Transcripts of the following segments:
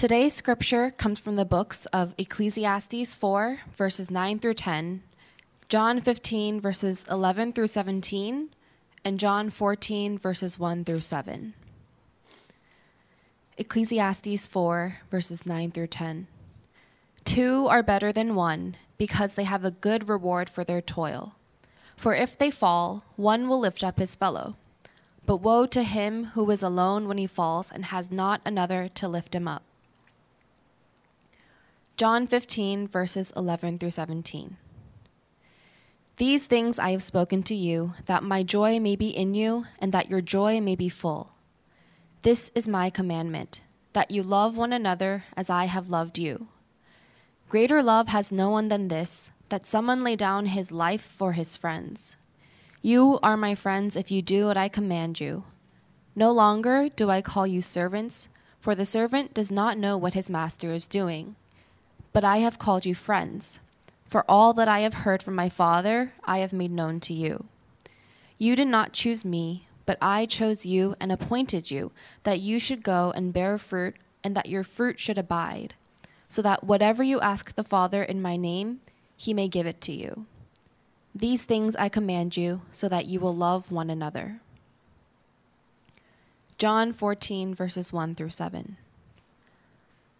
Today's scripture comes from the books of Ecclesiastes 4, verses 9 through 10, John 15, verses 11 through 17, and John 14, verses 1 through 7. Ecclesiastes 4, verses 9 through 10. Two are better than one because they have a good reward for their toil. For if they fall, one will lift up his fellow. But woe to him who is alone when he falls and has not another to lift him up. John 15, verses 11 through 17. These things I have spoken to you, that my joy may be in you, and that your joy may be full. This is my commandment, that you love one another as I have loved you. Greater love has no one than this, that someone lay down his life for his friends. You are my friends if you do what I command you. No longer do I call you servants, for the servant does not know what his master is doing. But I have called you friends, for all that I have heard from my Father I have made known to you. You did not choose me, but I chose you and appointed you, that you should go and bear fruit, and that your fruit should abide so that whatever you ask the Father in my name, he may give it to you. These things I command you, so that you will love one another. John 14, verses 1 through 7.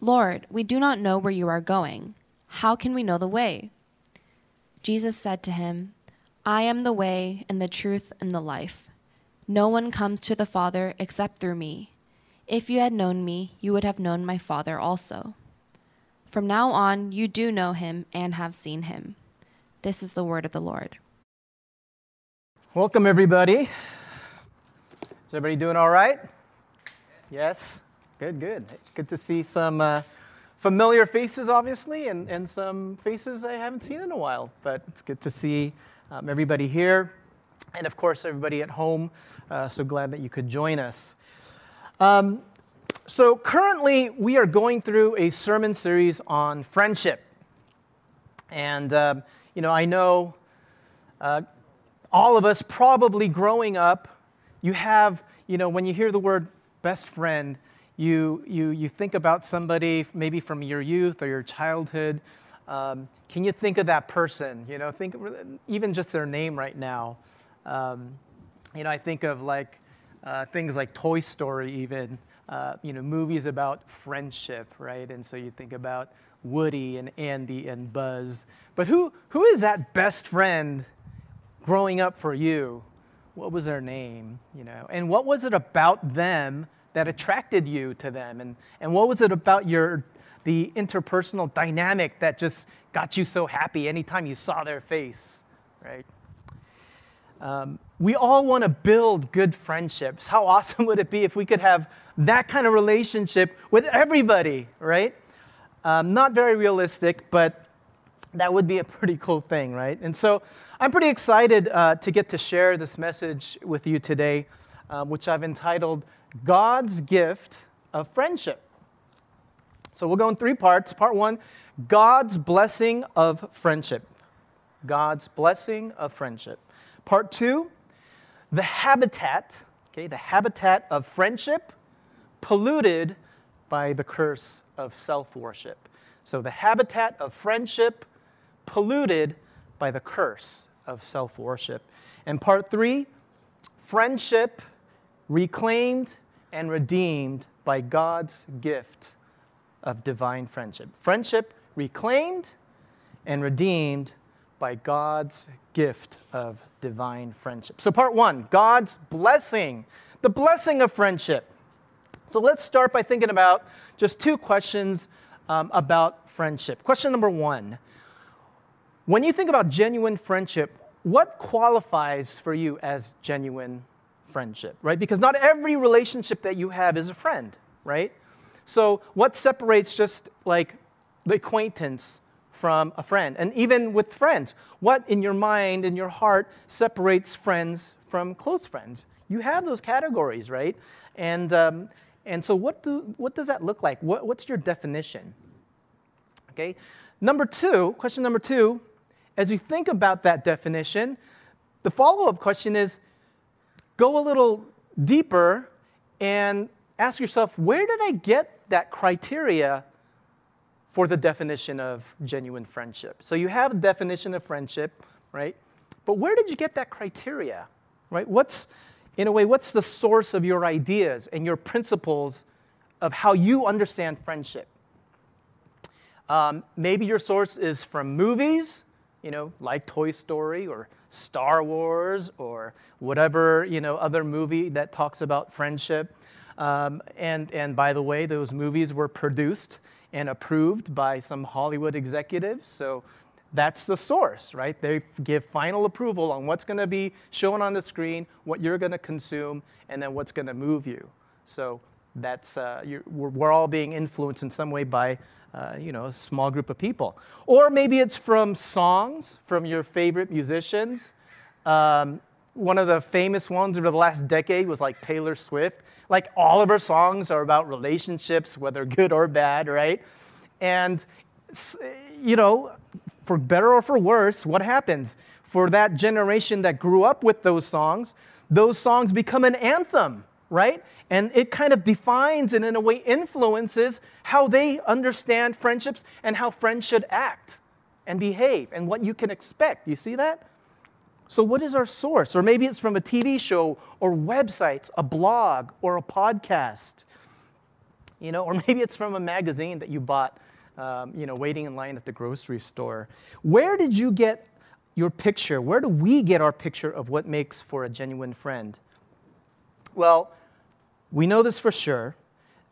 Lord, we do not know where you are going. How can we know the way? Jesus said to him, I am the way and the truth and the life. No one comes to the Father except through me. If you had known me, you would have known my Father also. From now on, you do know him and have seen him. This is the word of the Lord. Welcome, everybody. Is everybody doing all right? Yes? Good, good. Good to see some uh, familiar faces, obviously, and, and some faces I haven't seen in a while. But it's good to see um, everybody here. And of course, everybody at home. Uh, so glad that you could join us. Um, so, currently, we are going through a sermon series on friendship. And, um, you know, I know uh, all of us probably growing up, you have, you know, when you hear the word best friend, you, you, you think about somebody maybe from your youth or your childhood. Um, can you think of that person? You know, think even just their name right now. Um, you know, I think of like uh, things like Toy Story, even uh, you know, movies about friendship, right? And so you think about Woody and Andy and Buzz. But who, who is that best friend growing up for you? What was their name, you know? And what was it about them that attracted you to them? And, and what was it about your, the interpersonal dynamic that just got you so happy anytime you saw their face, right? Um, we all want to build good friendships. How awesome would it be if we could have that kind of relationship with everybody, right? Um, not very realistic, but that would be a pretty cool thing, right? And so I'm pretty excited uh, to get to share this message with you today, uh, which I've entitled God's Gift of Friendship. So we'll go in three parts. Part one God's blessing of friendship. God's blessing of friendship. Part two, the habitat, okay, the habitat of friendship polluted by the curse of self worship. So, the habitat of friendship polluted by the curse of self worship. And part three, friendship reclaimed and redeemed by God's gift of divine friendship. Friendship reclaimed and redeemed by God's gift of divine friendship. So, part one God's blessing, the blessing of friendship. So, let's start by thinking about just two questions um, about friendship. Question number one When you think about genuine friendship, what qualifies for you as genuine friendship, right? Because not every relationship that you have is a friend, right? So, what separates just like the acquaintance from a friend? And even with friends, what in your mind, in your heart, separates friends from close friends? You have those categories, right? And, um, and so, what, do, what does that look like? What, what's your definition? Okay. Number two, question number two, as you think about that definition, the follow up question is go a little deeper and ask yourself where did I get that criteria for the definition of genuine friendship? So you have a definition of friendship, right? But where did you get that criteria, right? What's, in a way, what's the source of your ideas and your principles of how you understand friendship? Um, maybe your source is from movies, you know, like Toy Story or Star Wars or whatever, you know, other movie that talks about friendship. Um, and, and by the way, those movies were produced and approved by some Hollywood executives. So that's the source, right? They give final approval on what's going to be shown on the screen, what you're going to consume, and then what's going to move you. So that's uh, we're, we're, all being influenced in some way by uh, you know a small group of people, or maybe it's from songs from your favorite musicians. Um, one of the famous ones over the last decade was like Taylor Swift. Like all of her songs are about relationships, whether good or bad, right? And you know, for better or for worse, what happens? For that generation that grew up with those songs, those songs become an anthem, right? And it kind of defines and, in a way, influences how they understand friendships and how friends should act and behave and what you can expect. You see that? So, what is our source? Or maybe it's from a TV show or websites, a blog or a podcast. You know, or maybe it's from a magazine that you bought, um, you know, waiting in line at the grocery store. Where did you get your picture? Where do we get our picture of what makes for a genuine friend? Well, we know this for sure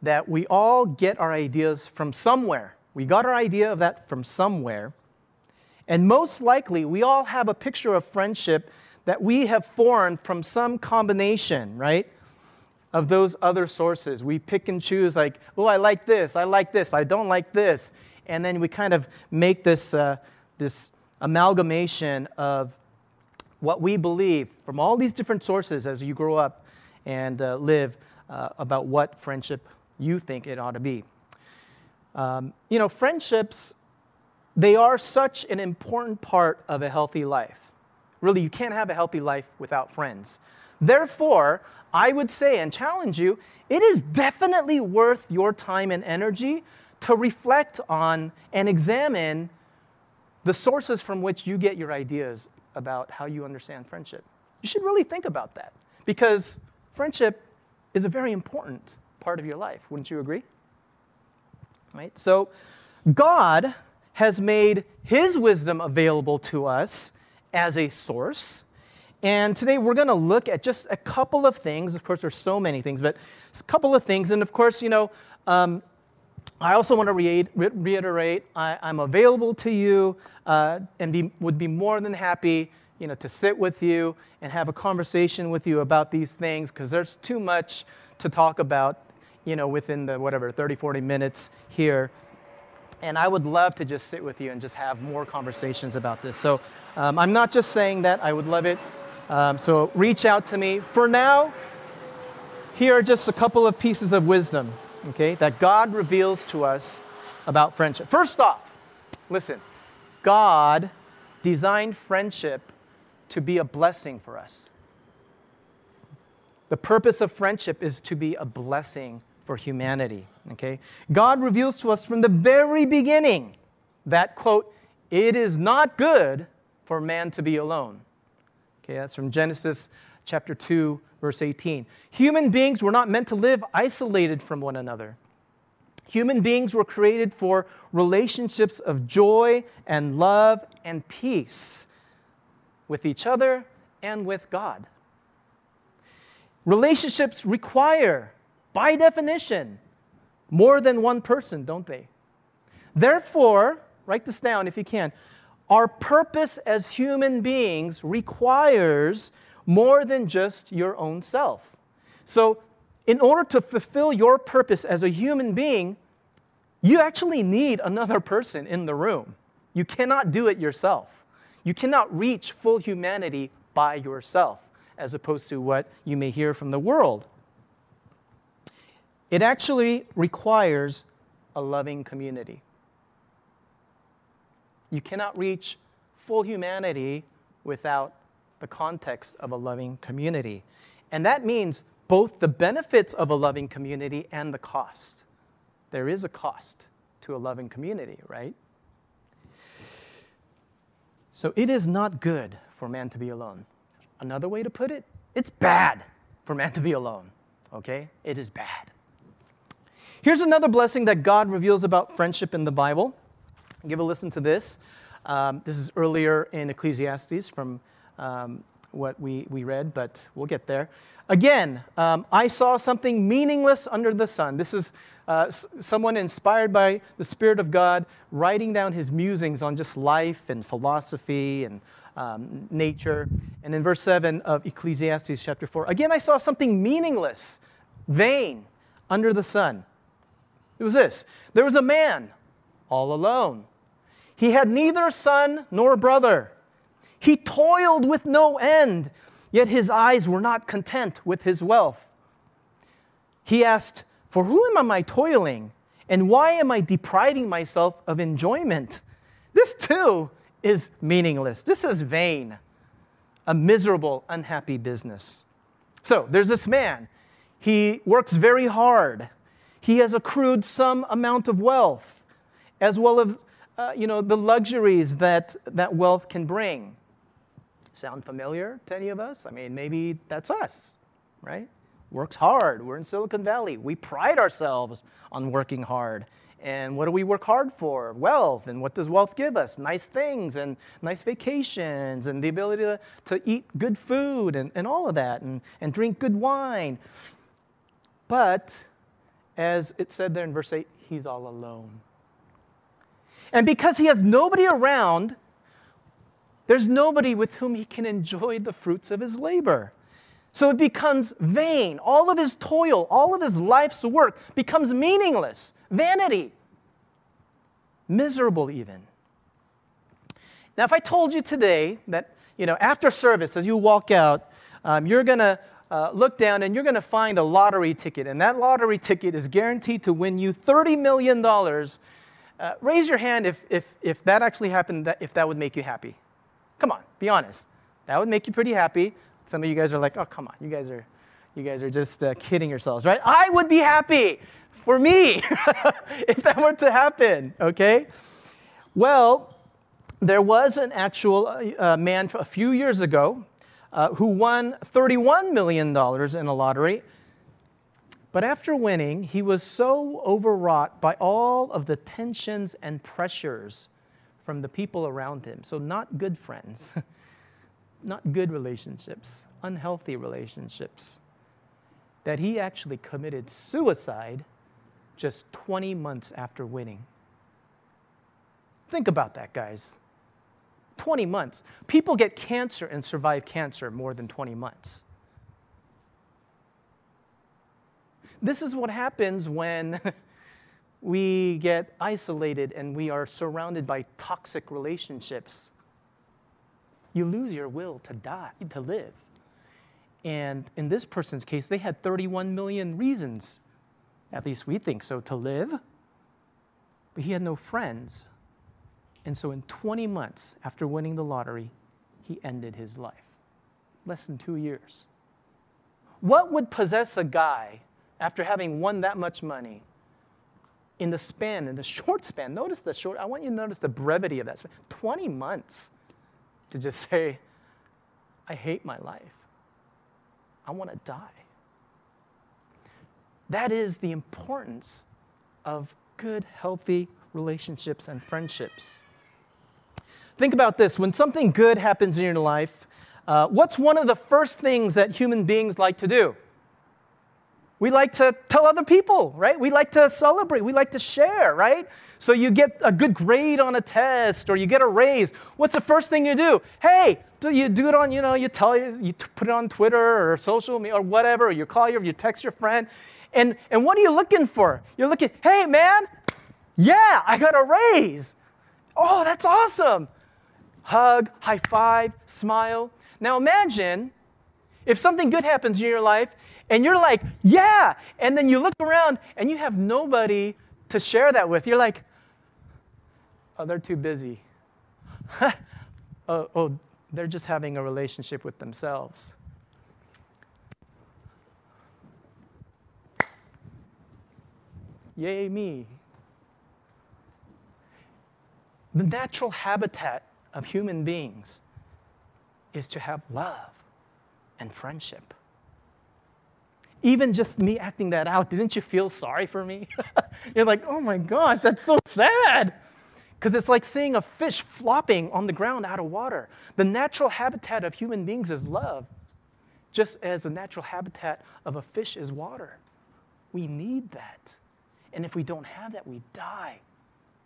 that we all get our ideas from somewhere. We got our idea of that from somewhere. And most likely, we all have a picture of friendship that we have formed from some combination, right? Of those other sources. We pick and choose, like, oh, I like this, I like this, I don't like this. And then we kind of make this, uh, this amalgamation of what we believe from all these different sources as you grow up and uh, live uh, about what friendship you think it ought to be. Um, you know, friendships they are such an important part of a healthy life. Really, you can't have a healthy life without friends. Therefore, I would say and challenge you it is definitely worth your time and energy to reflect on and examine the sources from which you get your ideas about how you understand friendship. You should really think about that because friendship is a very important part of your life. Wouldn't you agree? Right? So, God has made his wisdom available to us as a source. And today we're going to look at just a couple of things. Of course, there's so many things, but a couple of things. And of course, you know, um, I also want to re- reiterate I, am available to you uh, and be, would be more than happy you know, to sit with you and have a conversation with you about these things because there's too much to talk about you know, within the whatever 30, 40 minutes here. And I would love to just sit with you and just have more conversations about this. So um, I'm not just saying that, I would love it. Um, so reach out to me. For now, here are just a couple of pieces of wisdom, okay, that God reveals to us about friendship. First off, listen, God designed friendship to be a blessing for us. The purpose of friendship is to be a blessing for humanity. Okay? God reveals to us from the very beginning that, quote, it is not good for man to be alone. Okay, that's from Genesis chapter 2, verse 18. Human beings were not meant to live isolated from one another. Human beings were created for relationships of joy and love and peace with each other and with God. Relationships require by definition, more than one person, don't they? Therefore, write this down if you can. Our purpose as human beings requires more than just your own self. So, in order to fulfill your purpose as a human being, you actually need another person in the room. You cannot do it yourself. You cannot reach full humanity by yourself, as opposed to what you may hear from the world. It actually requires a loving community. You cannot reach full humanity without the context of a loving community. And that means both the benefits of a loving community and the cost. There is a cost to a loving community, right? So it is not good for man to be alone. Another way to put it, it's bad for man to be alone. Okay? It is bad. Here's another blessing that God reveals about friendship in the Bible. Give a listen to this. Um, this is earlier in Ecclesiastes from um, what we, we read, but we'll get there. Again, um, I saw something meaningless under the sun. This is uh, s- someone inspired by the Spirit of God writing down his musings on just life and philosophy and um, nature. And in verse 7 of Ecclesiastes chapter 4, again, I saw something meaningless, vain, under the sun. It was this there was a man all alone. He had neither son nor brother. He toiled with no end, yet his eyes were not content with his wealth. He asked, For whom am I toiling? And why am I depriving myself of enjoyment? This too is meaningless. This is vain, a miserable, unhappy business. So there's this man. He works very hard. He has accrued some amount of wealth, as well as uh, you know the luxuries that that wealth can bring. Sound familiar to any of us? I mean, maybe that's us, right? Works hard. We're in Silicon Valley. We pride ourselves on working hard. And what do we work hard for? Wealth. And what does wealth give us? Nice things and nice vacations and the ability to, to eat good food and, and all of that and, and drink good wine. But as it said there in verse 8, he's all alone. And because he has nobody around, there's nobody with whom he can enjoy the fruits of his labor. So it becomes vain. All of his toil, all of his life's work becomes meaningless, vanity, miserable even. Now, if I told you today that, you know, after service, as you walk out, um, you're going to uh, look down and you're going to find a lottery ticket, and that lottery ticket is guaranteed to win you $30 million. Uh, raise your hand if, if, if that actually happened, that, if that would make you happy. Come on, be honest. That would make you pretty happy. Some of you guys are like, oh, come on, you guys are, you guys are just uh, kidding yourselves, right? I would be happy for me if that were to happen, okay? Well, there was an actual uh, man a few years ago uh, who won $31 million in a lottery. But after winning, he was so overwrought by all of the tensions and pressures from the people around him. So, not good friends, not good relationships, unhealthy relationships, that he actually committed suicide just 20 months after winning. Think about that, guys. 20 months. People get cancer and survive cancer more than 20 months. This is what happens when we get isolated and we are surrounded by toxic relationships. You lose your will to die, to live. And in this person's case, they had 31 million reasons, at least we think so, to live. But he had no friends. And so, in 20 months after winning the lottery, he ended his life. Less than two years. What would possess a guy after having won that much money in the span, in the short span? Notice the short, I want you to notice the brevity of that span 20 months to just say, I hate my life. I want to die. That is the importance of good, healthy relationships and friendships. Think about this when something good happens in your life, uh, what's one of the first things that human beings like to do? We like to tell other people, right? We like to celebrate. We like to share, right? So you get a good grade on a test or you get a raise. What's the first thing you do? Hey, do you do it on, you know, you tell you, put it on Twitter or social media or whatever, or you call your, you text your friend. And, and what are you looking for? You're looking, hey man, Yeah, I got a raise. Oh, that's awesome. Hug, high five, smile. Now imagine if something good happens in your life and you're like, yeah, and then you look around and you have nobody to share that with. You're like, oh, they're too busy. oh, oh, they're just having a relationship with themselves. Yay, me. The natural habitat of human beings is to have love and friendship. Even just me acting that out, didn't you feel sorry for me? You're like, oh my gosh, that's so sad. Because it's like seeing a fish flopping on the ground out of water. The natural habitat of human beings is love, just as the natural habitat of a fish is water. We need that. And if we don't have that, we die,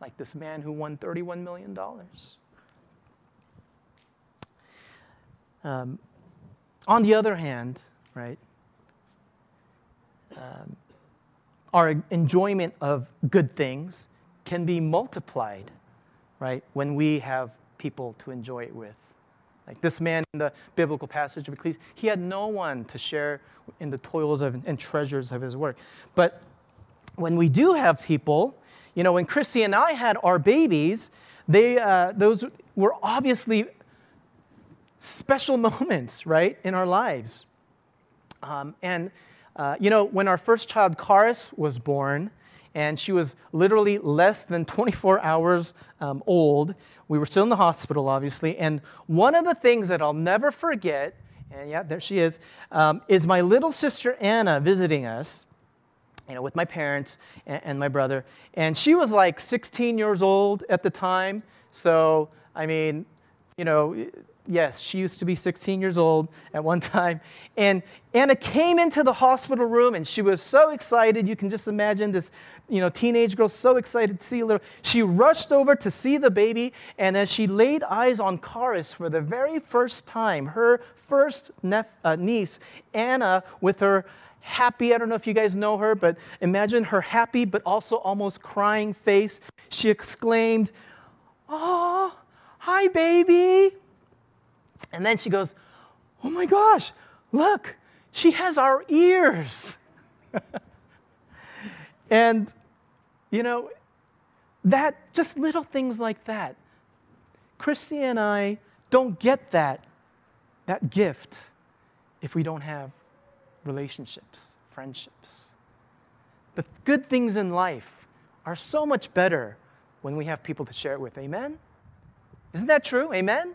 like this man who won $31 million. Um, on the other hand, right, um, our enjoyment of good things can be multiplied, right, when we have people to enjoy it with. Like this man in the biblical passage of Ecclesiastes, he had no one to share in the toils of, and treasures of his work. But when we do have people, you know, when Christy and I had our babies, they, uh, those were obviously special moments, right, in our lives. Um, and, uh, you know, when our first child, Karis, was born, and she was literally less than 24 hours um, old, we were still in the hospital, obviously. And one of the things that I'll never forget, and yeah, there she is, um, is my little sister Anna visiting us you know, with my parents and, and, my brother. And she was like 16 years old at the time. So, I mean, you know, yes, she used to be 16 years old at one time. And Anna came into the hospital room and she was so excited. You can just imagine this, you know, teenage girl so excited to see a little. She rushed over to see the baby. And as she laid eyes on Karis for the very first time, her first uh, niece, Anna, with her happy. I don't know if you guys know her, but imagine her happy but also almost crying face. She exclaimed, Oh, hi, baby. And then she goes, Oh my gosh, look, she has our ears. and, you know, that, just little things like that. Christy and I don't get that, that gift if we don't have relationships, friendships. The good things in life are so much better when we have people to share it with. Amen? Isn't that true? Amen?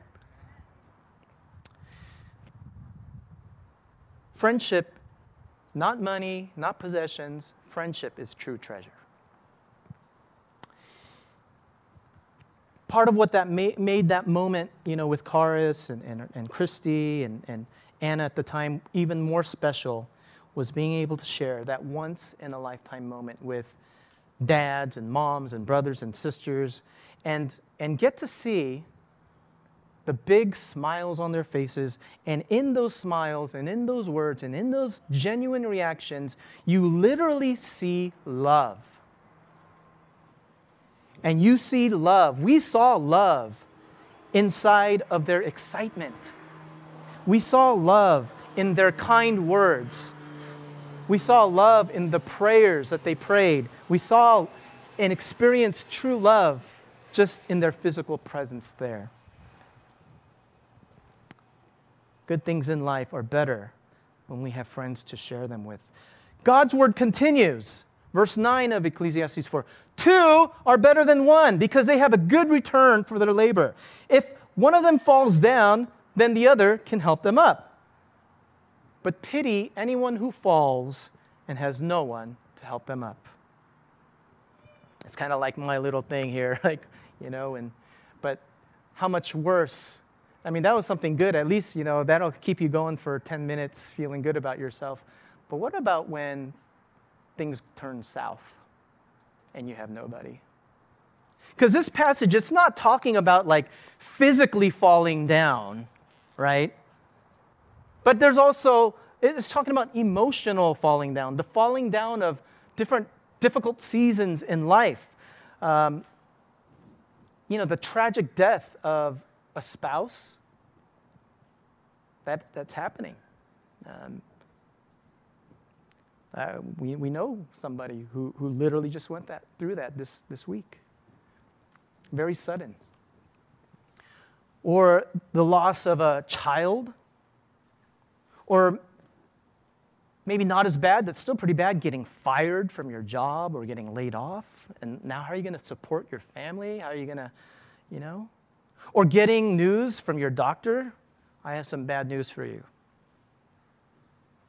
Friendship, not money, not possessions, friendship is true treasure. Part of what that made that moment, you know, with Karis and, and, and Christy and, and, Anna at the time, even more special, was being able to share that once in a lifetime moment with dads and moms and brothers and sisters and, and get to see the big smiles on their faces. And in those smiles and in those words and in those genuine reactions, you literally see love. And you see love. We saw love inside of their excitement we saw love in their kind words. We saw love in the prayers that they prayed. We saw and experienced true love just in their physical presence there. Good things in life are better when we have friends to share them with. God's word continues. Verse 9 of Ecclesiastes 4 Two are better than one because they have a good return for their labor. If one of them falls down, then the other can help them up. But pity anyone who falls and has no one to help them up. It's kind of like my little thing here, like, you know, and but how much worse? I mean, that was something good. At least, you know, that'll keep you going for 10 minutes feeling good about yourself. But what about when things turn south and you have nobody? Because this passage, it's not talking about like physically falling down right? But there's also, it's talking about emotional falling down, the falling down of different difficult seasons in life. Um, you know, the tragic death of a spouse, that, that's happening. Um, uh, we, we know somebody who, who literally just went that, through that this, this week. Very sudden. Or the loss of a child. Or maybe not as bad, but still pretty bad, getting fired from your job or getting laid off. And now, how are you going to support your family? How are you going to, you know? Or getting news from your doctor I have some bad news for you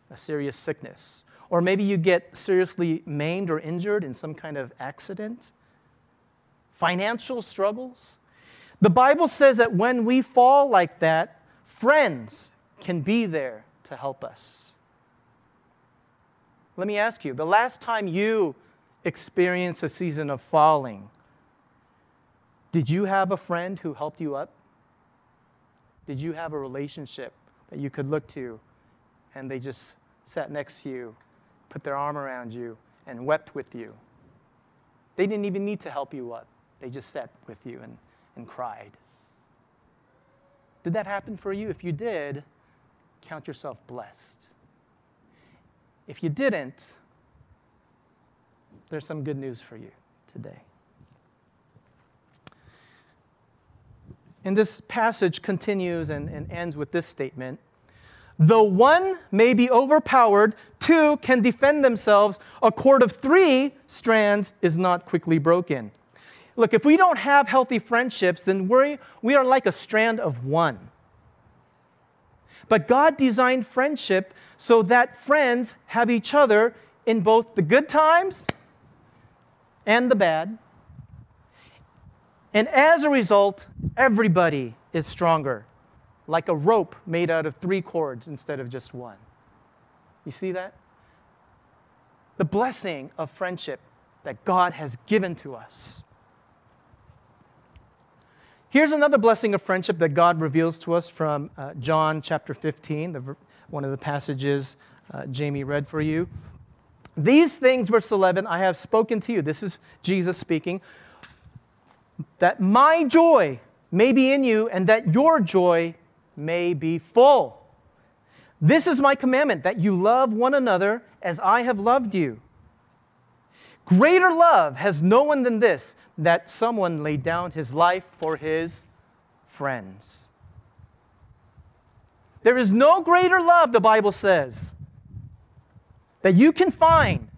a serious sickness. Or maybe you get seriously maimed or injured in some kind of accident. Financial struggles. The Bible says that when we fall like that, friends can be there to help us. Let me ask you the last time you experienced a season of falling, did you have a friend who helped you up? Did you have a relationship that you could look to and they just sat next to you, put their arm around you, and wept with you? They didn't even need to help you up, they just sat with you and, and cried. Did that happen for you? If you did, count yourself blessed. If you didn't, there's some good news for you today. And this passage continues and, and ends with this statement Though one may be overpowered, two can defend themselves. A cord of three strands is not quickly broken. Look, if we don't have healthy friendships, then we we are like a strand of one. But God designed friendship so that friends have each other in both the good times and the bad. And as a result, everybody is stronger, like a rope made out of three cords instead of just one. You see that? The blessing of friendship that God has given to us. Here's another blessing of friendship that God reveals to us from uh, John chapter 15, the, one of the passages uh, Jamie read for you. These things, verse 11, I have spoken to you. This is Jesus speaking. That my joy may be in you and that your joy may be full. This is my commandment that you love one another as I have loved you. Greater love has no one than this that someone laid down his life for his friends. There is no greater love, the Bible says, that you can find.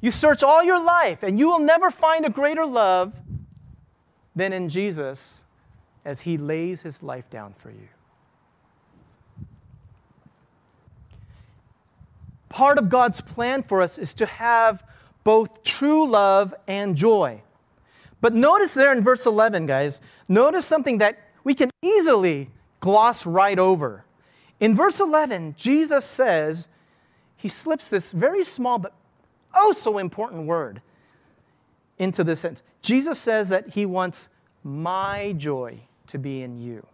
You search all your life, and you will never find a greater love than in Jesus as he lays his life down for you. Part of God's plan for us is to have both true love and joy. But notice there in verse 11, guys, notice something that we can easily gloss right over. In verse 11, Jesus says, he slips this very small but oh so important word into this sentence. Jesus says that he wants my joy to be in you.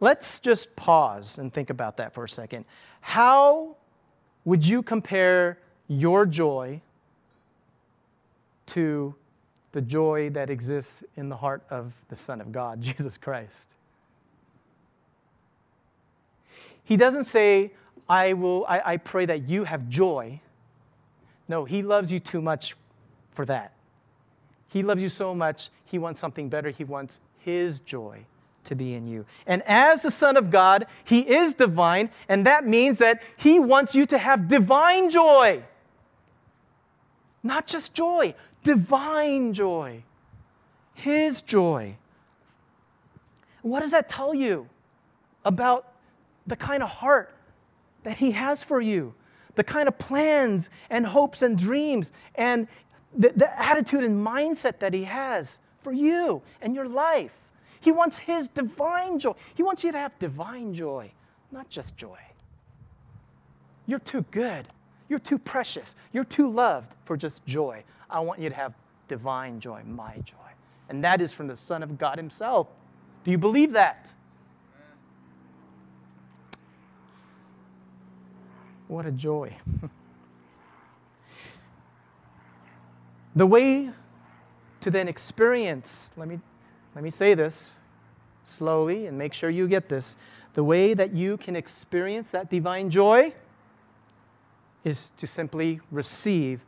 Let's just pause and think about that for a second. How would you compare your joy to the joy that exists in the heart of the Son of God, Jesus Christ? He doesn't say, I, will, I, I pray that you have joy. No, He loves you too much for that. He loves you so much, He wants something better. He wants His joy to be in you. And as the Son of God, He is divine, and that means that He wants you to have divine joy. Not just joy, divine joy. His joy. What does that tell you about the kind of heart that He has for you? The kind of plans and hopes and dreams and the, the attitude and mindset that He has for you and your life. He wants His divine joy. He wants you to have divine joy, not just joy. You're too good. You're too precious. You're too loved for just joy. I want you to have divine joy, my joy. And that is from the Son of God Himself. Do you believe that? What a joy. The way to then experience, let me, let me say this slowly and make sure you get this. The way that you can experience that divine joy is to simply receive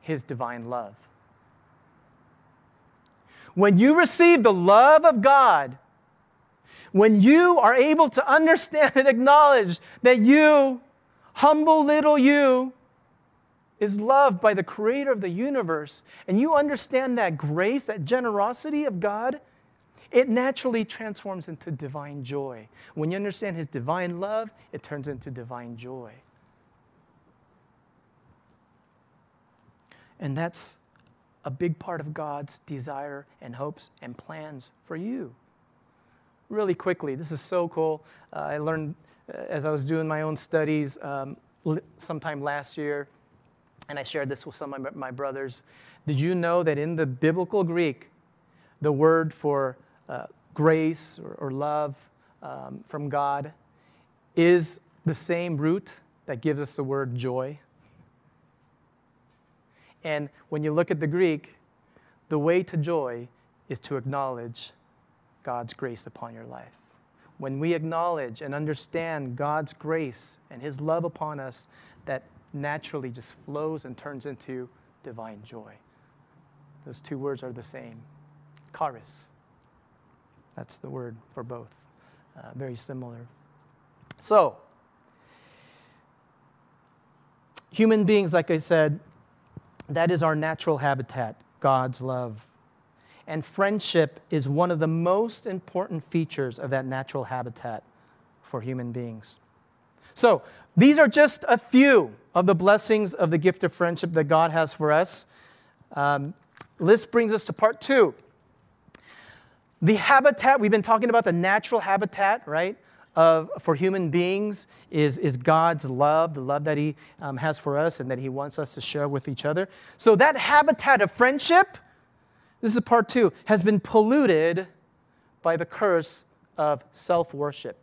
His divine love. When you receive the love of God, when you are able to understand and acknowledge that you, humble little you, is loved by the creator of the universe, and you understand that grace, that generosity of God, it naturally transforms into divine joy. When you understand his divine love, it turns into divine joy. And that's a big part of God's desire and hopes and plans for you. Really quickly, this is so cool. Uh, I learned uh, as I was doing my own studies um, sometime last year, and I shared this with some of my brothers. Did you know that in the biblical Greek, the word for uh, grace or, or love um, from God is the same root that gives us the word joy? And when you look at the Greek, the way to joy is to acknowledge God's grace upon your life. When we acknowledge and understand God's grace and His love upon us, naturally just flows and turns into divine joy. Those two words are the same. Charis. That's the word for both. Uh, very similar. So, human beings, like I said, that is our natural habitat, God's love. And friendship is one of the most important features of that natural habitat for human beings. So, these are just a few of the blessings of the gift of friendship that God has for us. Um, this brings us to part two. The habitat, we've been talking about the natural habitat, right, of, for human beings is, is God's love, the love that He um, has for us and that He wants us to share with each other. So that habitat of friendship, this is part two, has been polluted by the curse of self worship.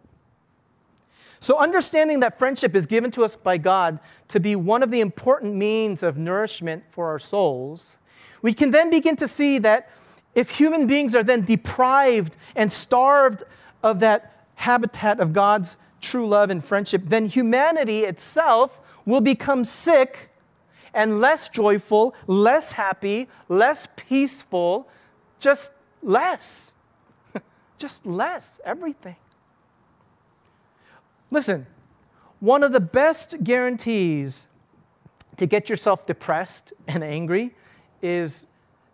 So, understanding that friendship is given to us by God to be one of the important means of nourishment for our souls, we can then begin to see that if human beings are then deprived and starved of that habitat of God's true love and friendship, then humanity itself will become sick and less joyful, less happy, less peaceful, just less. just less, everything. Listen, one of the best guarantees to get yourself depressed and angry is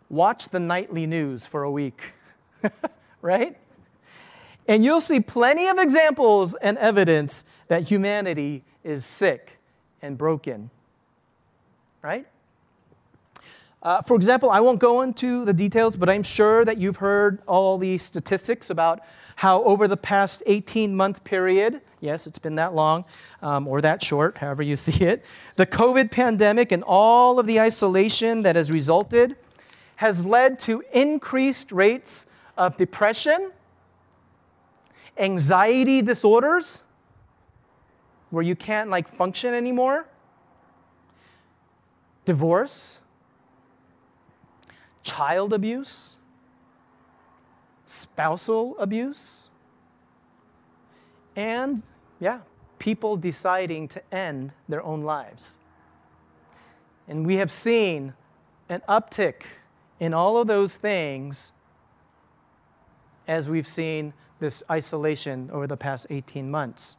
watch the nightly news for a week, right? And you'll see plenty of examples and evidence that humanity is sick and broken, right? Uh, for example, I won't go into the details, but I'm sure that you've heard all the statistics about how over the past 18 month period, yes, it's been that long um, or that short, however you see it, the COVID pandemic and all of the isolation that has resulted has led to increased rates of depression, anxiety disorders, where you can't like function anymore, divorce, child abuse, spousal abuse, and, yeah, people deciding to end their own lives. And we have seen an uptick in all of those things as we've seen this isolation over the past 18 months.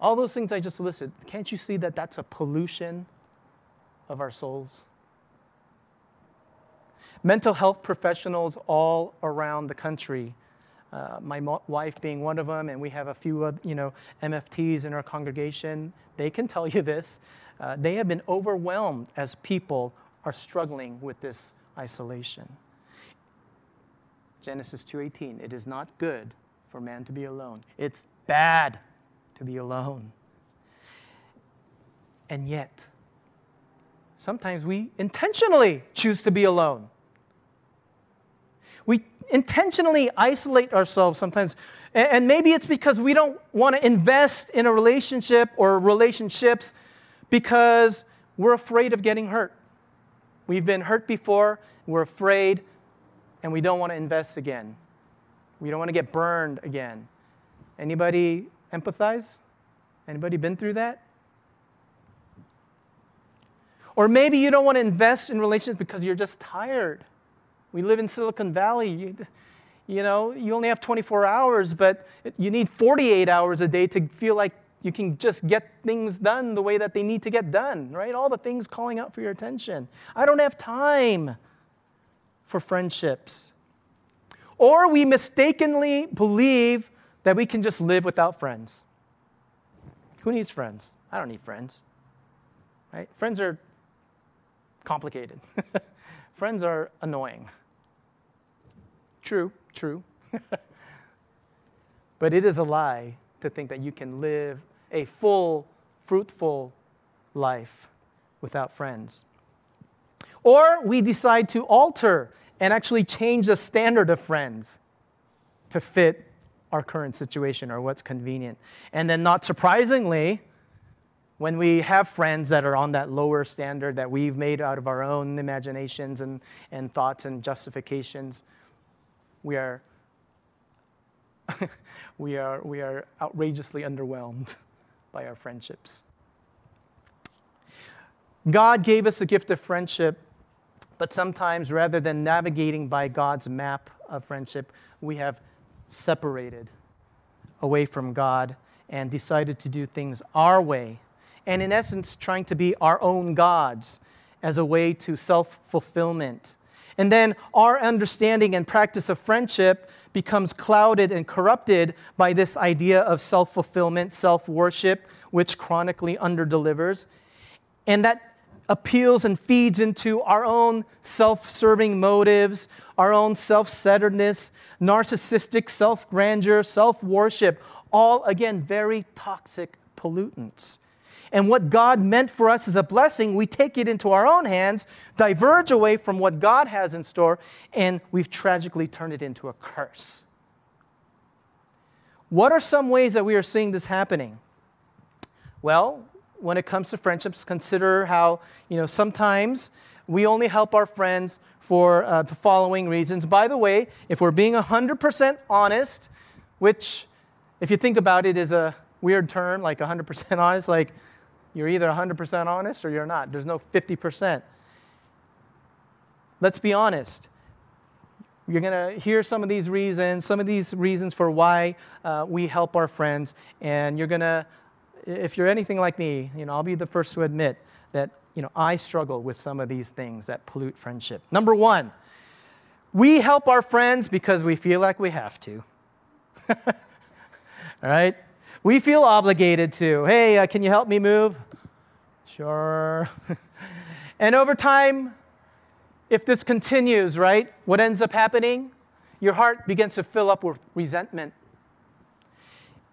All those things I just listed, can't you see that that's a pollution of our souls? Mental health professionals all around the country, uh, my mo- wife being one of them, and we have a few you know, MFTs in our congregation, they can tell you this. Uh, they have been overwhelmed as people are struggling with this isolation. Genesis 2:18, it is not good for man to be alone. It's bad to be alone. And yet, sometimes we intentionally choose to be alone. We intentionally isolate ourselves sometimes. And maybe it's because we don't want to invest in a relationship or relationships because we're afraid of getting hurt. We've been hurt before, we're afraid, and we don't want to invest again. We don't want to get burned again. Anybody empathize? Anybody been through that? Or maybe you don't want to invest in relationships because you're just tired. We live in Silicon Valley. You, you know, you only have 24 hours, but you need 48 hours a day to feel like you can just get things done the way that they need to get done, right? All the things calling out for your attention. I don't have time for friendships. Or we mistakenly believe that we can just live without friends. Who needs friends? I don't need friends. Right? Friends are complicated. friends are annoying. True, true. but it is a lie to think that you can live a full, fruitful life without friends. Or we decide to alter and actually change the standard of friends to fit our current situation or what's convenient. And then, not surprisingly, when we have friends that are on that lower standard that we've made out of our own imaginations and, and thoughts and justifications, we are, we, are, we are outrageously underwhelmed by our friendships. God gave us the gift of friendship, but sometimes rather than navigating by God's map of friendship, we have separated away from God and decided to do things our way. And in essence, trying to be our own gods as a way to self fulfillment. And then our understanding and practice of friendship becomes clouded and corrupted by this idea of self fulfillment, self worship, which chronically underdelivers. And that appeals and feeds into our own self serving motives, our own self centeredness, narcissistic self grandeur, self worship, all again very toxic pollutants. And what God meant for us as a blessing, we take it into our own hands, diverge away from what God has in store, and we've tragically turned it into a curse. What are some ways that we are seeing this happening? Well, when it comes to friendships, consider how, you know, sometimes we only help our friends for uh, the following reasons. By the way, if we're being 100% honest, which, if you think about it, is a weird term, like 100% honest, like you're either 100% honest or you're not. There's no 50%. Let's be honest. You're going to hear some of these reasons, some of these reasons for why uh, we help our friends, and you're going to, if you're anything like me, you know, I'll be the first to admit that you know, I struggle with some of these things that pollute friendship. Number one, we help our friends because we feel like we have to. All right? We feel obligated to. Hey, uh, can you help me move? Sure. and over time, if this continues, right, what ends up happening? Your heart begins to fill up with resentment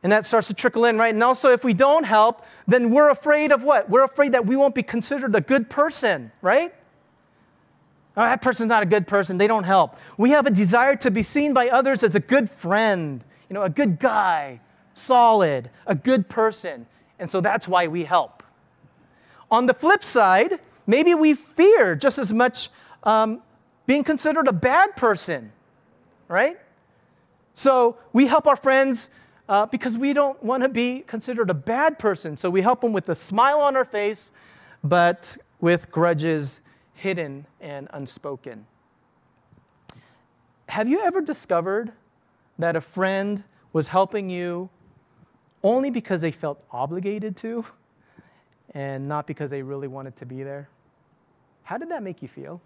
and that starts to trickle in, right? And also, if we don't help, then we're afraid of what? We're afraid that we won't be considered a good person, right? Oh, that person's not a good person. They don't help. We have a desire to be seen by others as a good friend, you know, a good guy, solid, a good person. And so that's why we help. On the flip side, maybe we fear just as much um, being considered a bad person, right? So we help our friends uh, because we don't want to be considered a bad person. So we help them with a smile on our face, but with grudges hidden and unspoken. Have you ever discovered that a friend was helping you only because they felt obligated to and not because they really wanted to be there? How did that make you feel?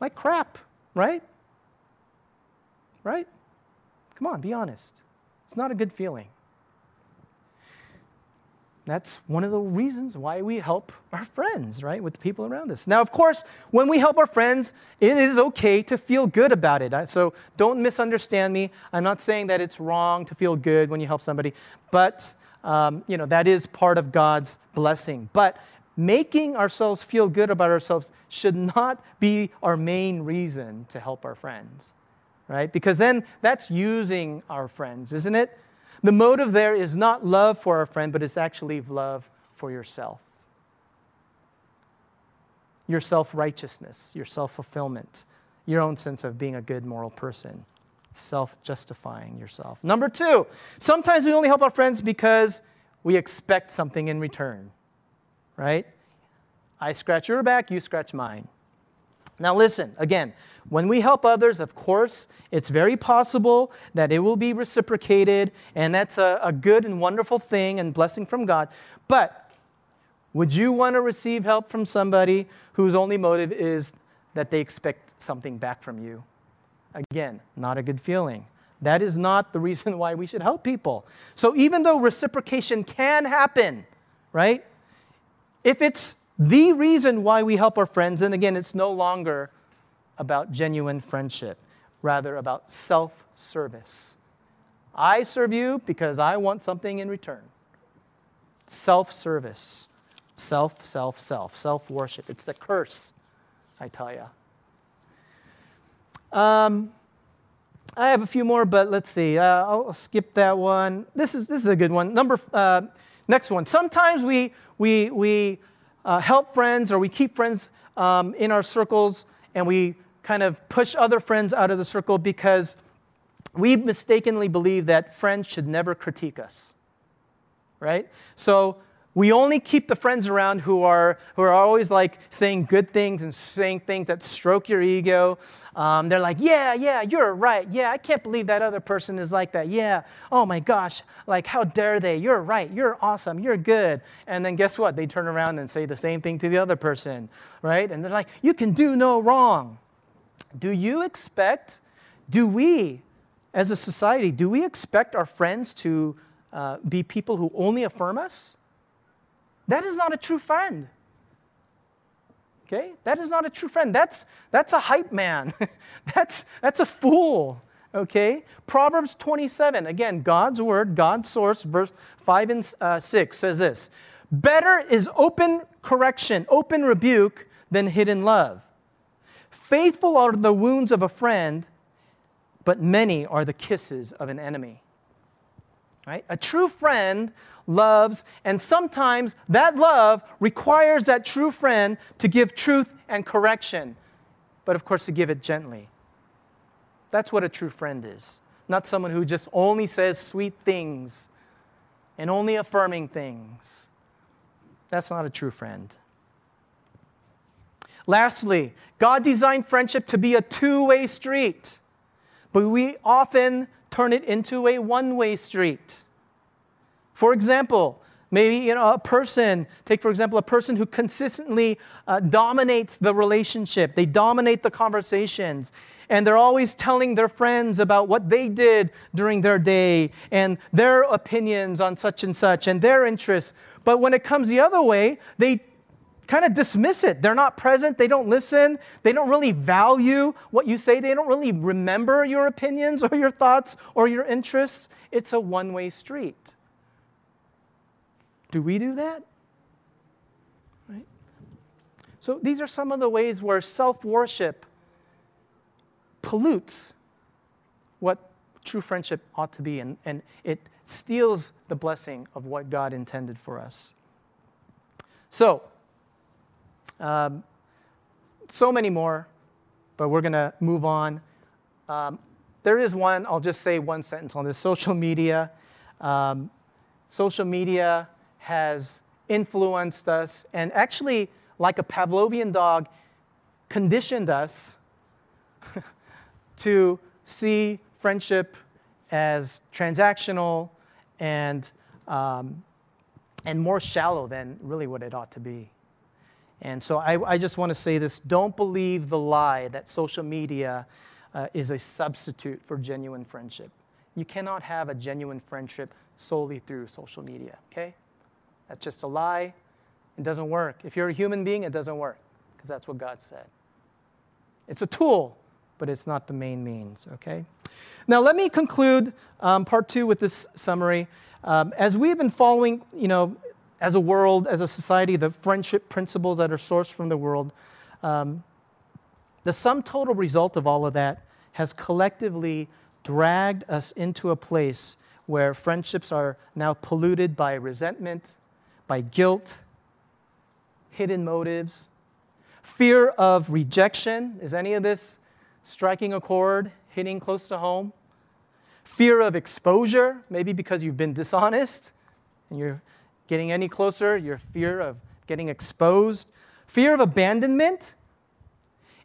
Like crap, right? Right? Come on, be honest. It's not a good feeling. That's one of the reasons why we help our friends, right, with the people around us. Now, of course, when we help our friends, it is okay to feel good about it. So don't misunderstand me. I'm not saying that it's wrong to feel good when you help somebody, but um, you know that is part of God's blessing. But making ourselves feel good about ourselves should not be our main reason to help our friends right? Because then that's using our friends, isn't it? The motive there is not love for our friend, but it's actually love for yourself. your self righteousness, your self fulfillment, your own sense of being a good moral person, self justifying yourself. Number two, sometimes we only help our friends because we expect something in return, right? I scratch your back, you scratch mine. Now, listen, again, when we help others, of course, it's very possible that it will be reciprocated, and that's a, a good and wonderful thing and blessing from God. But would you want to receive help from somebody whose only motive is that they expect something back from you? Again, not a good feeling. That is not the reason why we should help people. So even though reciprocation can happen, right? If it's the reason why we help our friends, then again, it's no longer about genuine friendship, rather about self service. I serve you because I want something in return. Self service. Self, self, self. Self worship. It's the curse, I tell you. Um, I have a few more, but let's see. Uh, I'll skip that one. This is, this is a good one. Number, uh, next one. Sometimes we, we, we uh, help friends or we keep friends um, in our circles and we kind of push other friends out of the circle because we mistakenly believe that friends should never critique us. Right? So we only keep the friends around who are, who are always like saying good things and saying things that stroke your ego. Um, they're like, yeah, yeah, you're right. Yeah, I can't believe that other person is like that. Yeah, oh my gosh, like how dare they? You're right. You're awesome. You're good. And then guess what? They turn around and say the same thing to the other person, right? And they're like, you can do no wrong. Do you expect, do we, as a society, do we expect our friends to uh, be people who only affirm us? That is not a true friend. Okay? That is not a true friend. That's, that's a hype man. that's, that's a fool. Okay? Proverbs 27, again, God's word, God's source, verse 5 and uh, 6 says this Better is open correction, open rebuke, than hidden love. Faithful are the wounds of a friend, but many are the kisses of an enemy. Right? A true friend loves, and sometimes that love requires that true friend to give truth and correction, but of course to give it gently. That's what a true friend is. Not someone who just only says sweet things and only affirming things. That's not a true friend. Lastly, God designed friendship to be a two way street, but we often turn it into a one way street. For example, maybe you know, a person, take for example a person who consistently uh, dominates the relationship, they dominate the conversations, and they're always telling their friends about what they did during their day and their opinions on such and such and their interests. But when it comes the other way, they kind of dismiss it. They're not present, they don't listen, they don't really value what you say, they don't really remember your opinions or your thoughts or your interests. It's a one way street. Do we do that? Right? So these are some of the ways where self worship pollutes what true friendship ought to be, and, and it steals the blessing of what God intended for us. So, um, so many more, but we're going to move on. Um, there is one, I'll just say one sentence on this social media. Um, social media has influenced us and actually, like a Pavlovian dog, conditioned us to see friendship as transactional and, um, and more shallow than really what it ought to be. And so I, I just want to say this don't believe the lie that social media uh, is a substitute for genuine friendship. You cannot have a genuine friendship solely through social media, okay? That's just a lie. It doesn't work. If you're a human being, it doesn't work because that's what God said. It's a tool, but it's not the main means, okay? Now, let me conclude um, part two with this summary. Um, as we've been following, you know, as a world, as a society, the friendship principles that are sourced from the world, um, the sum total result of all of that has collectively dragged us into a place where friendships are now polluted by resentment, by guilt, hidden motives, fear of rejection. Is any of this striking a chord, hitting close to home? Fear of exposure, maybe because you've been dishonest and you're getting any closer, your fear of getting exposed. Fear of abandonment.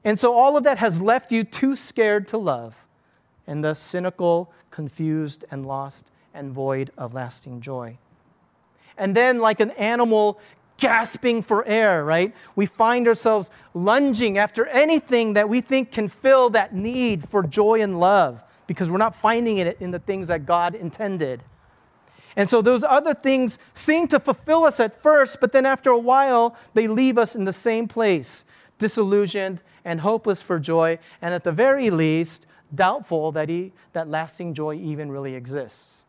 And so all of that has left you too scared to love and thus cynical, confused, and lost and void of lasting joy. And then, like an animal gasping for air, right? We find ourselves lunging after anything that we think can fill that need for joy and love because we're not finding it in the things that God intended. And so those other things seem to fulfill us at first, but then after a while, they leave us in the same place, disillusioned and hopeless for joy, and at the very least, doubtful that, he, that lasting joy even really exists.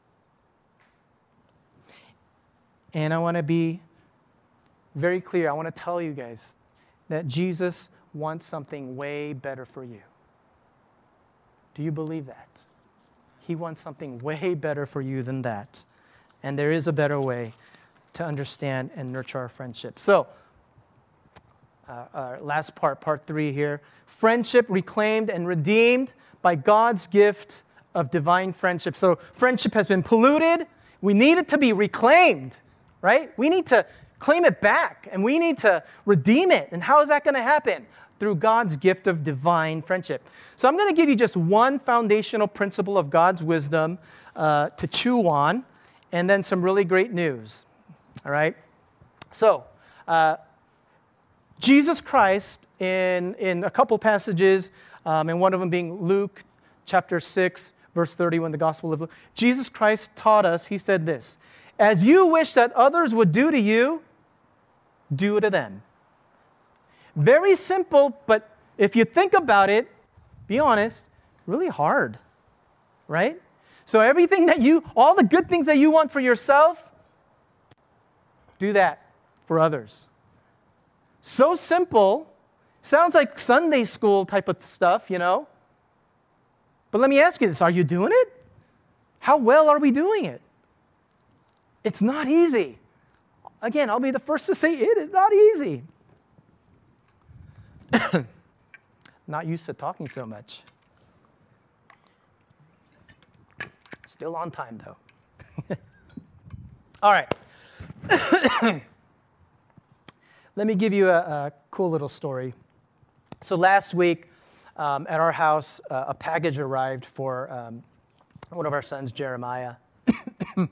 And I want to be very clear. I want to tell you guys that Jesus wants something way better for you. Do you believe that? He wants something way better for you than that. And there is a better way to understand and nurture our friendship. So, uh, our last part, part three here friendship reclaimed and redeemed by God's gift of divine friendship. So, friendship has been polluted. We need it to be reclaimed, right? We need to claim it back and we need to redeem it. And how is that going to happen? Through God's gift of divine friendship. So, I'm going to give you just one foundational principle of God's wisdom uh, to chew on, and then some really great news. All right? So, uh, Jesus Christ, in, in a couple passages, um, and one of them being Luke chapter 6, verse 31, the Gospel of Luke, Jesus Christ taught us, he said this As you wish that others would do to you, do to them. Very simple, but if you think about it, be honest, really hard, right? So everything that you, all the good things that you want for yourself, do that for others. So simple, sounds like Sunday school type of stuff, you know? But let me ask you this are you doing it? How well are we doing it? It's not easy. Again, I'll be the first to say it is not easy. not used to talking so much. Still on time, though. All right. Let me give you a, a, cool little story. So, last week um, at our house, uh, a package arrived for um, one of our sons, Jeremiah. and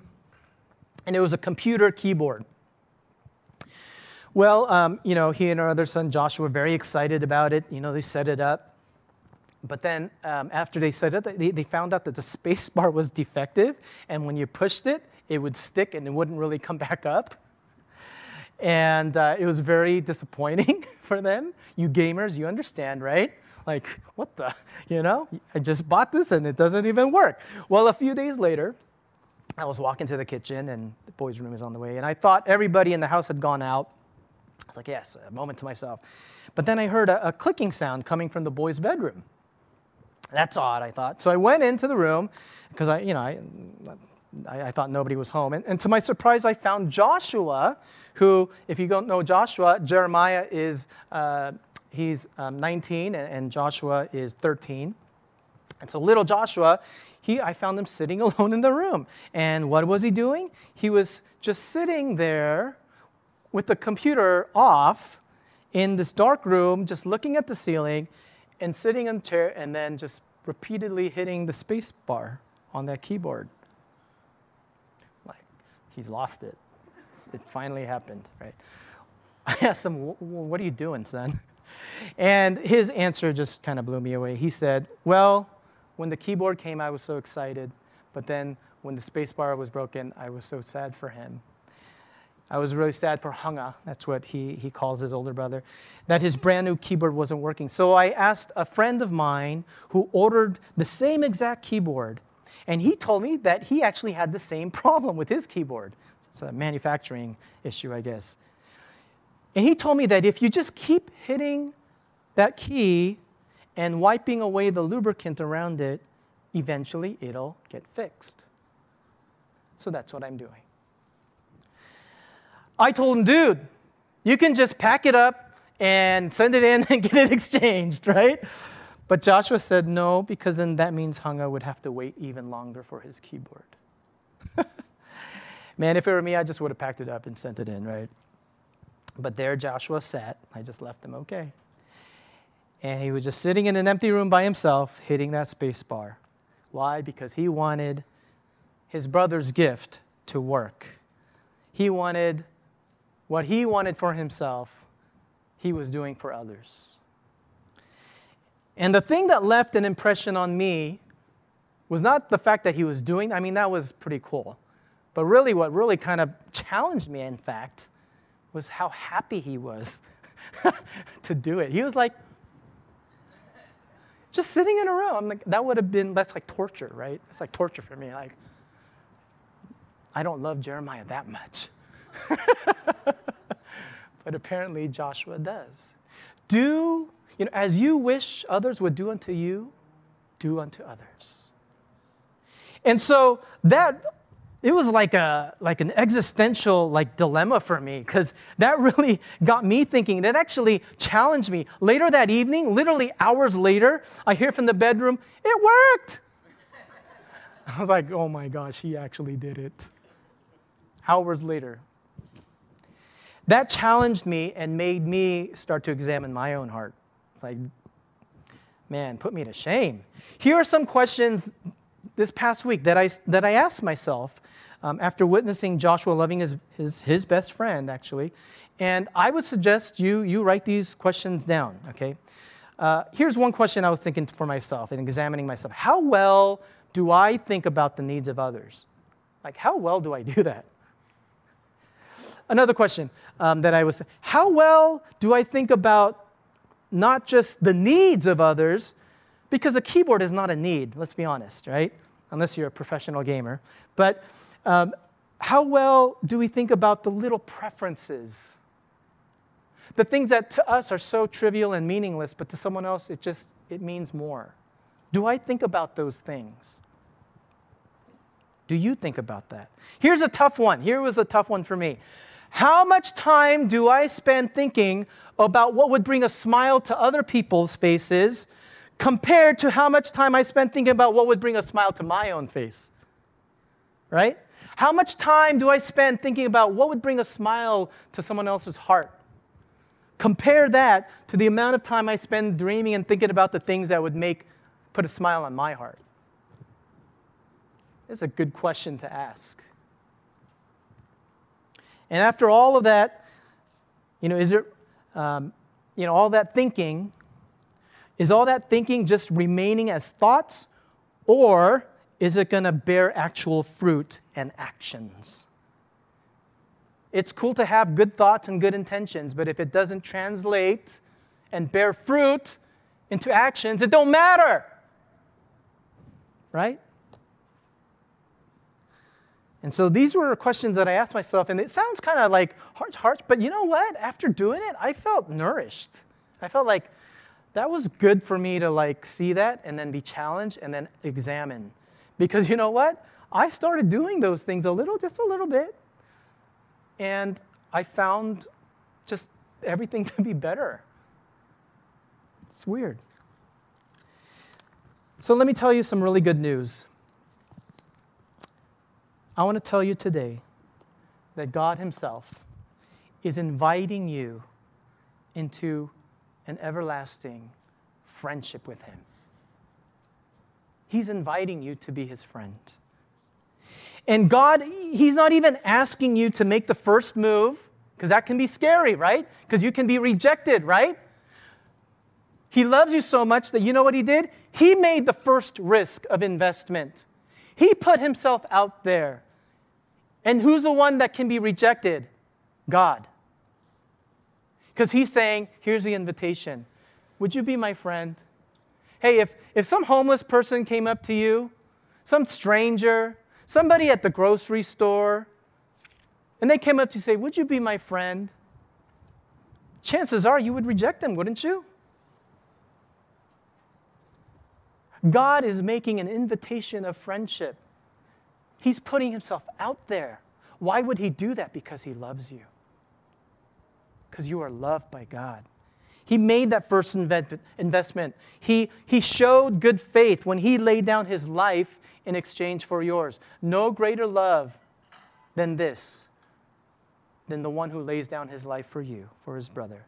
it was a computer keyboard. Well, um, you know, he and our other son Joshua were very excited about it. You know, they set it up. But then um, after they set it, they, they found out that the space bar was defective. And when you pushed it, it would stick and it wouldn't really come back up. And uh, it was very disappointing for them. You gamers, you understand, right? Like, what the? You know, I just bought this and it doesn't even work. Well, a few days later, I was walking to the kitchen and the boys' room is on the way. And I thought everybody in the house had gone out. I was like, yes, a moment to myself. But then I heard a, a clicking sound coming from the boys' bedroom. That's odd, I thought. So I went into the room because I, you know, I, I, I thought nobody was home. And, and, to my surprise, I found Joshua, who, if you don't know Joshua, Jeremiah is, uh, he's um, 19 and, and Joshua is 13. And so little Joshua, he, I found him sitting alone in the room. And what was he doing? He was just sitting there with the computer off in this dark room, just looking at the ceiling and sitting in a chair and then just repeatedly hitting the space bar on that keyboard. Like, he's lost it. It finally happened, right? I asked him, What are you doing, son? And his answer just kind of blew me away. He said, Well, when the keyboard came, I was so excited. But then when the space bar was broken, I was so sad for him. I was really sad for Hunga, ah. that's what he, he calls his older brother, that his brand new keyboard wasn't working. So I asked a friend of mine who ordered the same exact keyboard, and he told me that he actually had the same problem with his keyboard. It's a manufacturing issue, I guess. And he told me that if you just keep hitting that key and wiping away the lubricant around it, eventually it'll get fixed. So that's what I'm doing. I told him, dude, you can just pack it up and send it in and get it exchanged, right? But Joshua said no, because then that means Hanga would have to wait even longer for his keyboard. Man, if it were me, I just would have packed it up and sent it in, right? But there Joshua sat. I just left him okay. And he was just sitting in an empty room by himself, hitting that space bar. Why? Because he wanted his brother's gift to work. He wanted what he wanted for himself, he was doing for others. And the thing that left an impression on me was not the fact that he was doing, I mean, that was pretty cool. But really, what really kind of challenged me, in fact, was how happy he was to do it. He was like, just sitting in a room. I'm like, that would have been, that's like torture, right? It's like torture for me. Like, I don't love Jeremiah that much. but apparently Joshua does. Do, you know, as you wish others would do unto you, do unto others. And so that it was like a like an existential like dilemma for me because that really got me thinking it actually challenged me later that evening literally hours later i hear from the bedroom it worked i was like oh my gosh he actually did it hours later that challenged me and made me start to examine my own heart like man put me to shame here are some questions this past week that i that i asked myself um, after witnessing Joshua loving his, his, his best friend, actually. And I would suggest you, you write these questions down, okay? Uh, here's one question I was thinking for myself and examining myself. How well do I think about the needs of others? Like, how well do I do that? Another question um, that I was how well do I think about not just the needs of others, because a keyboard is not a need, let's be honest, right? Unless you're a professional gamer. But um, how well do we think about the little preferences? The things that to us are so trivial and meaningless, but to someone else it just it means more. Do I think about those things? Do you think about that? Here's a tough one. Here was a tough one for me. How much time do I spend thinking about what would bring a smile to other people's faces compared to how much time I spend thinking about what would bring a smile to my own face? Right? How much time do I spend thinking about what would bring a smile to someone else's heart? Compare that to the amount of time I spend dreaming and thinking about the things that would make put a smile on my heart. It's a good question to ask. And after all of that, you know, is there, um, you know, all that thinking, is all that thinking just remaining as thoughts, or is it going to bear actual fruit and actions? It's cool to have good thoughts and good intentions, but if it doesn't translate and bear fruit into actions, it don't matter. Right? And so these were questions that I asked myself, and it sounds kind of like harsh, harsh, but you know what? After doing it, I felt nourished. I felt like that was good for me to like see that and then be challenged and then examine. Because you know what? I started doing those things a little, just a little bit. And I found just everything to be better. It's weird. So let me tell you some really good news. I want to tell you today that God Himself is inviting you into an everlasting friendship with Him. He's inviting you to be his friend. And God, he's not even asking you to make the first move, because that can be scary, right? Because you can be rejected, right? He loves you so much that you know what he did? He made the first risk of investment. He put himself out there. And who's the one that can be rejected? God. Because he's saying, here's the invitation Would you be my friend? Hey, if, if some homeless person came up to you, some stranger, somebody at the grocery store, and they came up to you say, Would you be my friend? Chances are you would reject them, wouldn't you? God is making an invitation of friendship. He's putting himself out there. Why would he do that? Because he loves you. Because you are loved by God. He made that first investment. He, he showed good faith when he laid down his life in exchange for yours. No greater love than this, than the one who lays down his life for you, for his brother.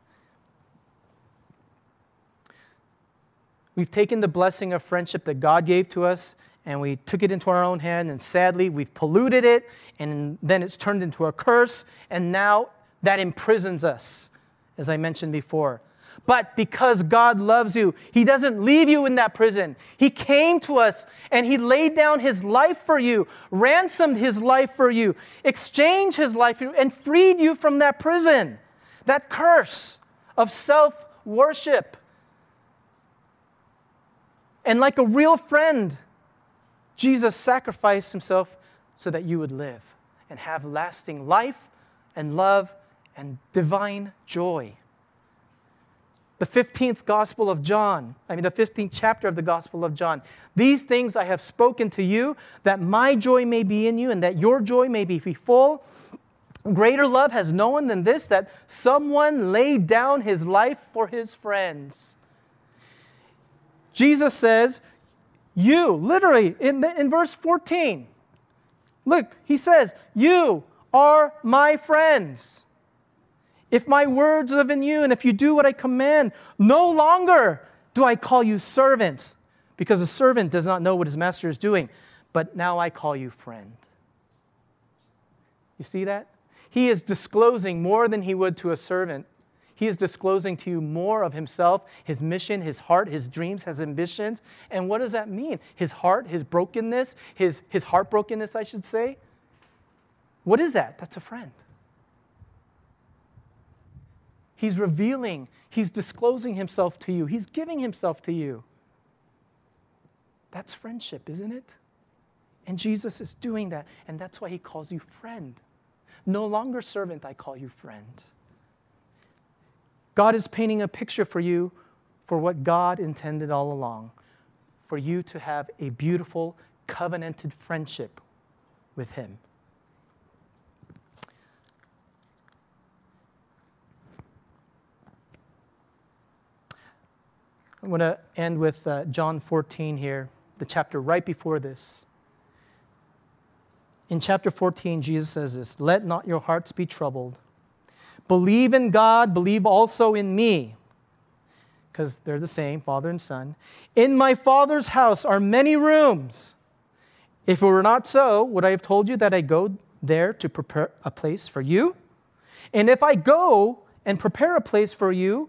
We've taken the blessing of friendship that God gave to us and we took it into our own hand, and sadly, we've polluted it, and then it's turned into a curse, and now that imprisons us, as I mentioned before. But because God loves you, He doesn't leave you in that prison. He came to us and He laid down His life for you, ransomed His life for you, exchanged His life for you, and freed you from that prison, that curse of self worship. And like a real friend, Jesus sacrificed Himself so that you would live and have lasting life and love and divine joy the 15th Gospel of John, I mean, the 15th chapter of the Gospel of John. These things I have spoken to you, that my joy may be in you and that your joy may be full. Greater love has no one than this, that someone laid down his life for his friends. Jesus says, You, literally, in, the, in verse 14, look, he says, You are my friends. If my words live in you, and if you do what I command, no longer do I call you servants, because a servant does not know what his master is doing, but now I call you friend. You see that? He is disclosing more than he would to a servant. He is disclosing to you more of himself, his mission, his heart, his dreams, his ambitions. And what does that mean? His heart, his brokenness, his, his heartbrokenness, I should say. What is that? That's a friend. He's revealing, He's disclosing Himself to you, He's giving Himself to you. That's friendship, isn't it? And Jesus is doing that, and that's why He calls you friend. No longer servant, I call you friend. God is painting a picture for you for what God intended all along for you to have a beautiful, covenanted friendship with Him. I'm going to end with uh, John 14 here, the chapter right before this. In chapter 14, Jesus says this Let not your hearts be troubled. Believe in God, believe also in me. Because they're the same, Father and Son. In my Father's house are many rooms. If it were not so, would I have told you that I go there to prepare a place for you? And if I go and prepare a place for you,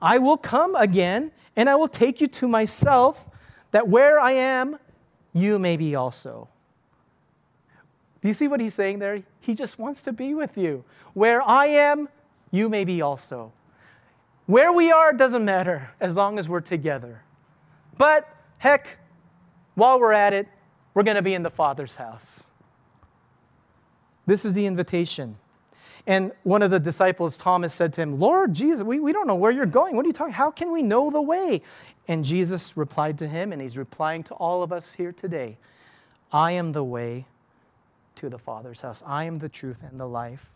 I will come again and I will take you to myself, that where I am, you may be also. Do you see what he's saying there? He just wants to be with you. Where I am, you may be also. Where we are doesn't matter as long as we're together. But heck, while we're at it, we're going to be in the Father's house. This is the invitation. And one of the disciples, Thomas, said to him, Lord Jesus, we, we don't know where you're going. What are you talking? How can we know the way? And Jesus replied to him, and he's replying to all of us here today I am the way to the Father's house. I am the truth and the life,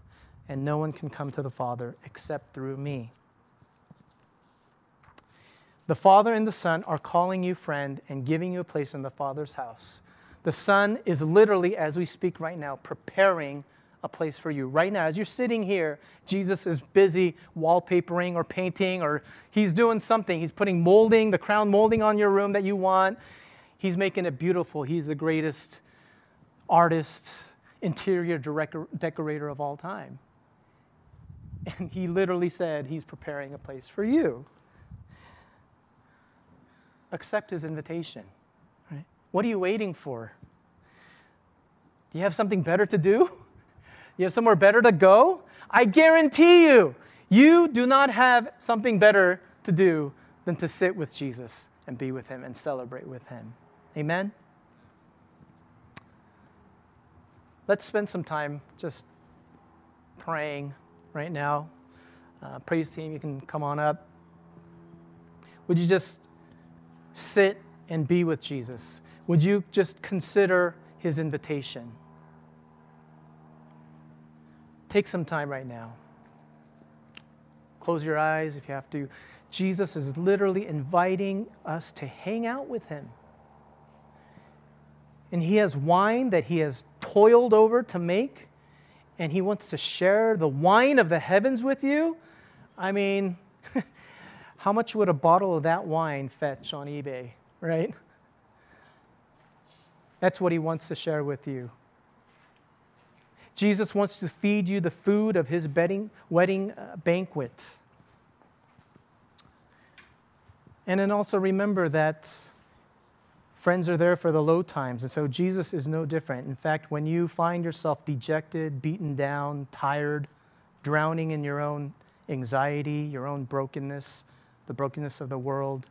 and no one can come to the Father except through me. The Father and the Son are calling you friend and giving you a place in the Father's house. The Son is literally, as we speak right now, preparing a place for you. Right now, as you're sitting here, Jesus is busy wallpapering or painting, or he's doing something. He's putting molding, the crown molding on your room that you want. He's making it beautiful. He's the greatest artist, interior decorator of all time. And he literally said he's preparing a place for you. Accept his invitation. Right? What are you waiting for? Do you have something better to do? You have somewhere better to go? I guarantee you, you do not have something better to do than to sit with Jesus and be with him and celebrate with him. Amen? Let's spend some time just praying right now. Uh, praise team, you can come on up. Would you just sit and be with Jesus? Would you just consider his invitation? Take some time right now. Close close your eyes, if you have to. Jesus is literally inviting us to hang out with him. And he has wine that he has toiled over to make, and he wants to share the wine of the heavens with you. I mean, how much would a bottle of that wine fetch on eBay, right? That's what he wants to share with you. Jesus wants to feed you the food of his wedding, wedding uh, banquet. And then also remember that friends are there for the low times. And so Jesus is no different. In fact, when you find yourself dejected, beaten down, tired, drowning in your own anxiety, your own brokenness, the brokenness of the world,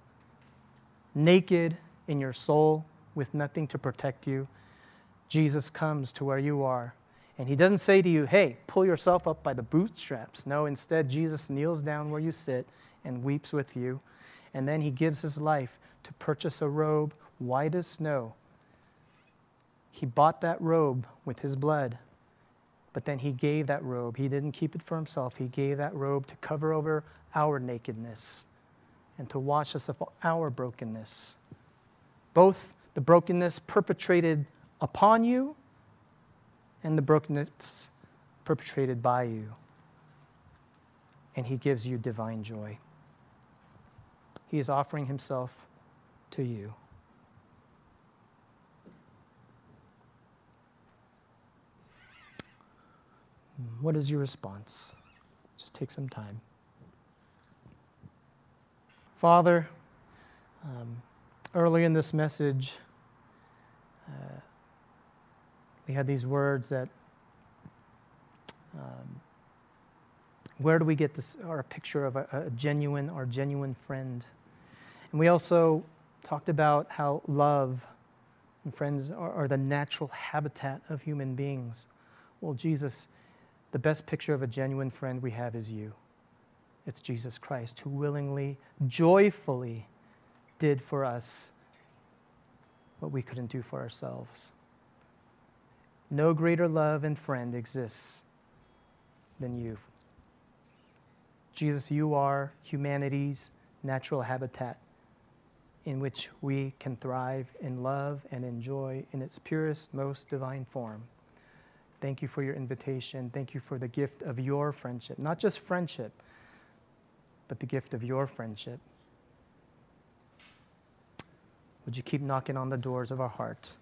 naked in your soul with nothing to protect you, Jesus comes to where you are. And he doesn't say to you, hey, pull yourself up by the bootstraps. No, instead, Jesus kneels down where you sit and weeps with you and then he gives his life to purchase a robe white as snow. He bought that robe with his blood, but then he gave that robe. He didn't keep it for himself, he gave that robe to cover over our nakedness and to wash us of our brokenness. Both the brokenness perpetrated upon you and the brokenness perpetrated by you. And he gives you divine joy. He is offering himself to you. What is your response? Just take some time. Father, um, early in this message, uh, we had these words that um, where do we get this, our picture of a, a genuine, our genuine friend? And we also talked about how love and friends are, are, the natural habitat of human beings. Well, Jesus, the best picture of a genuine friend we have is you. It's Jesus Christ who willingly, joyfully did for us what we couldn't do for ourselves. No greater love and friend exists than you. Jesus, you are humanity's natural habitat in which we can thrive in love and enjoy in its purest, most divine form. Thank you for your invitation. Thank you for the gift of your friendship. Not just friendship, but the gift of your friendship. Would you keep knocking on the doors of our hearts?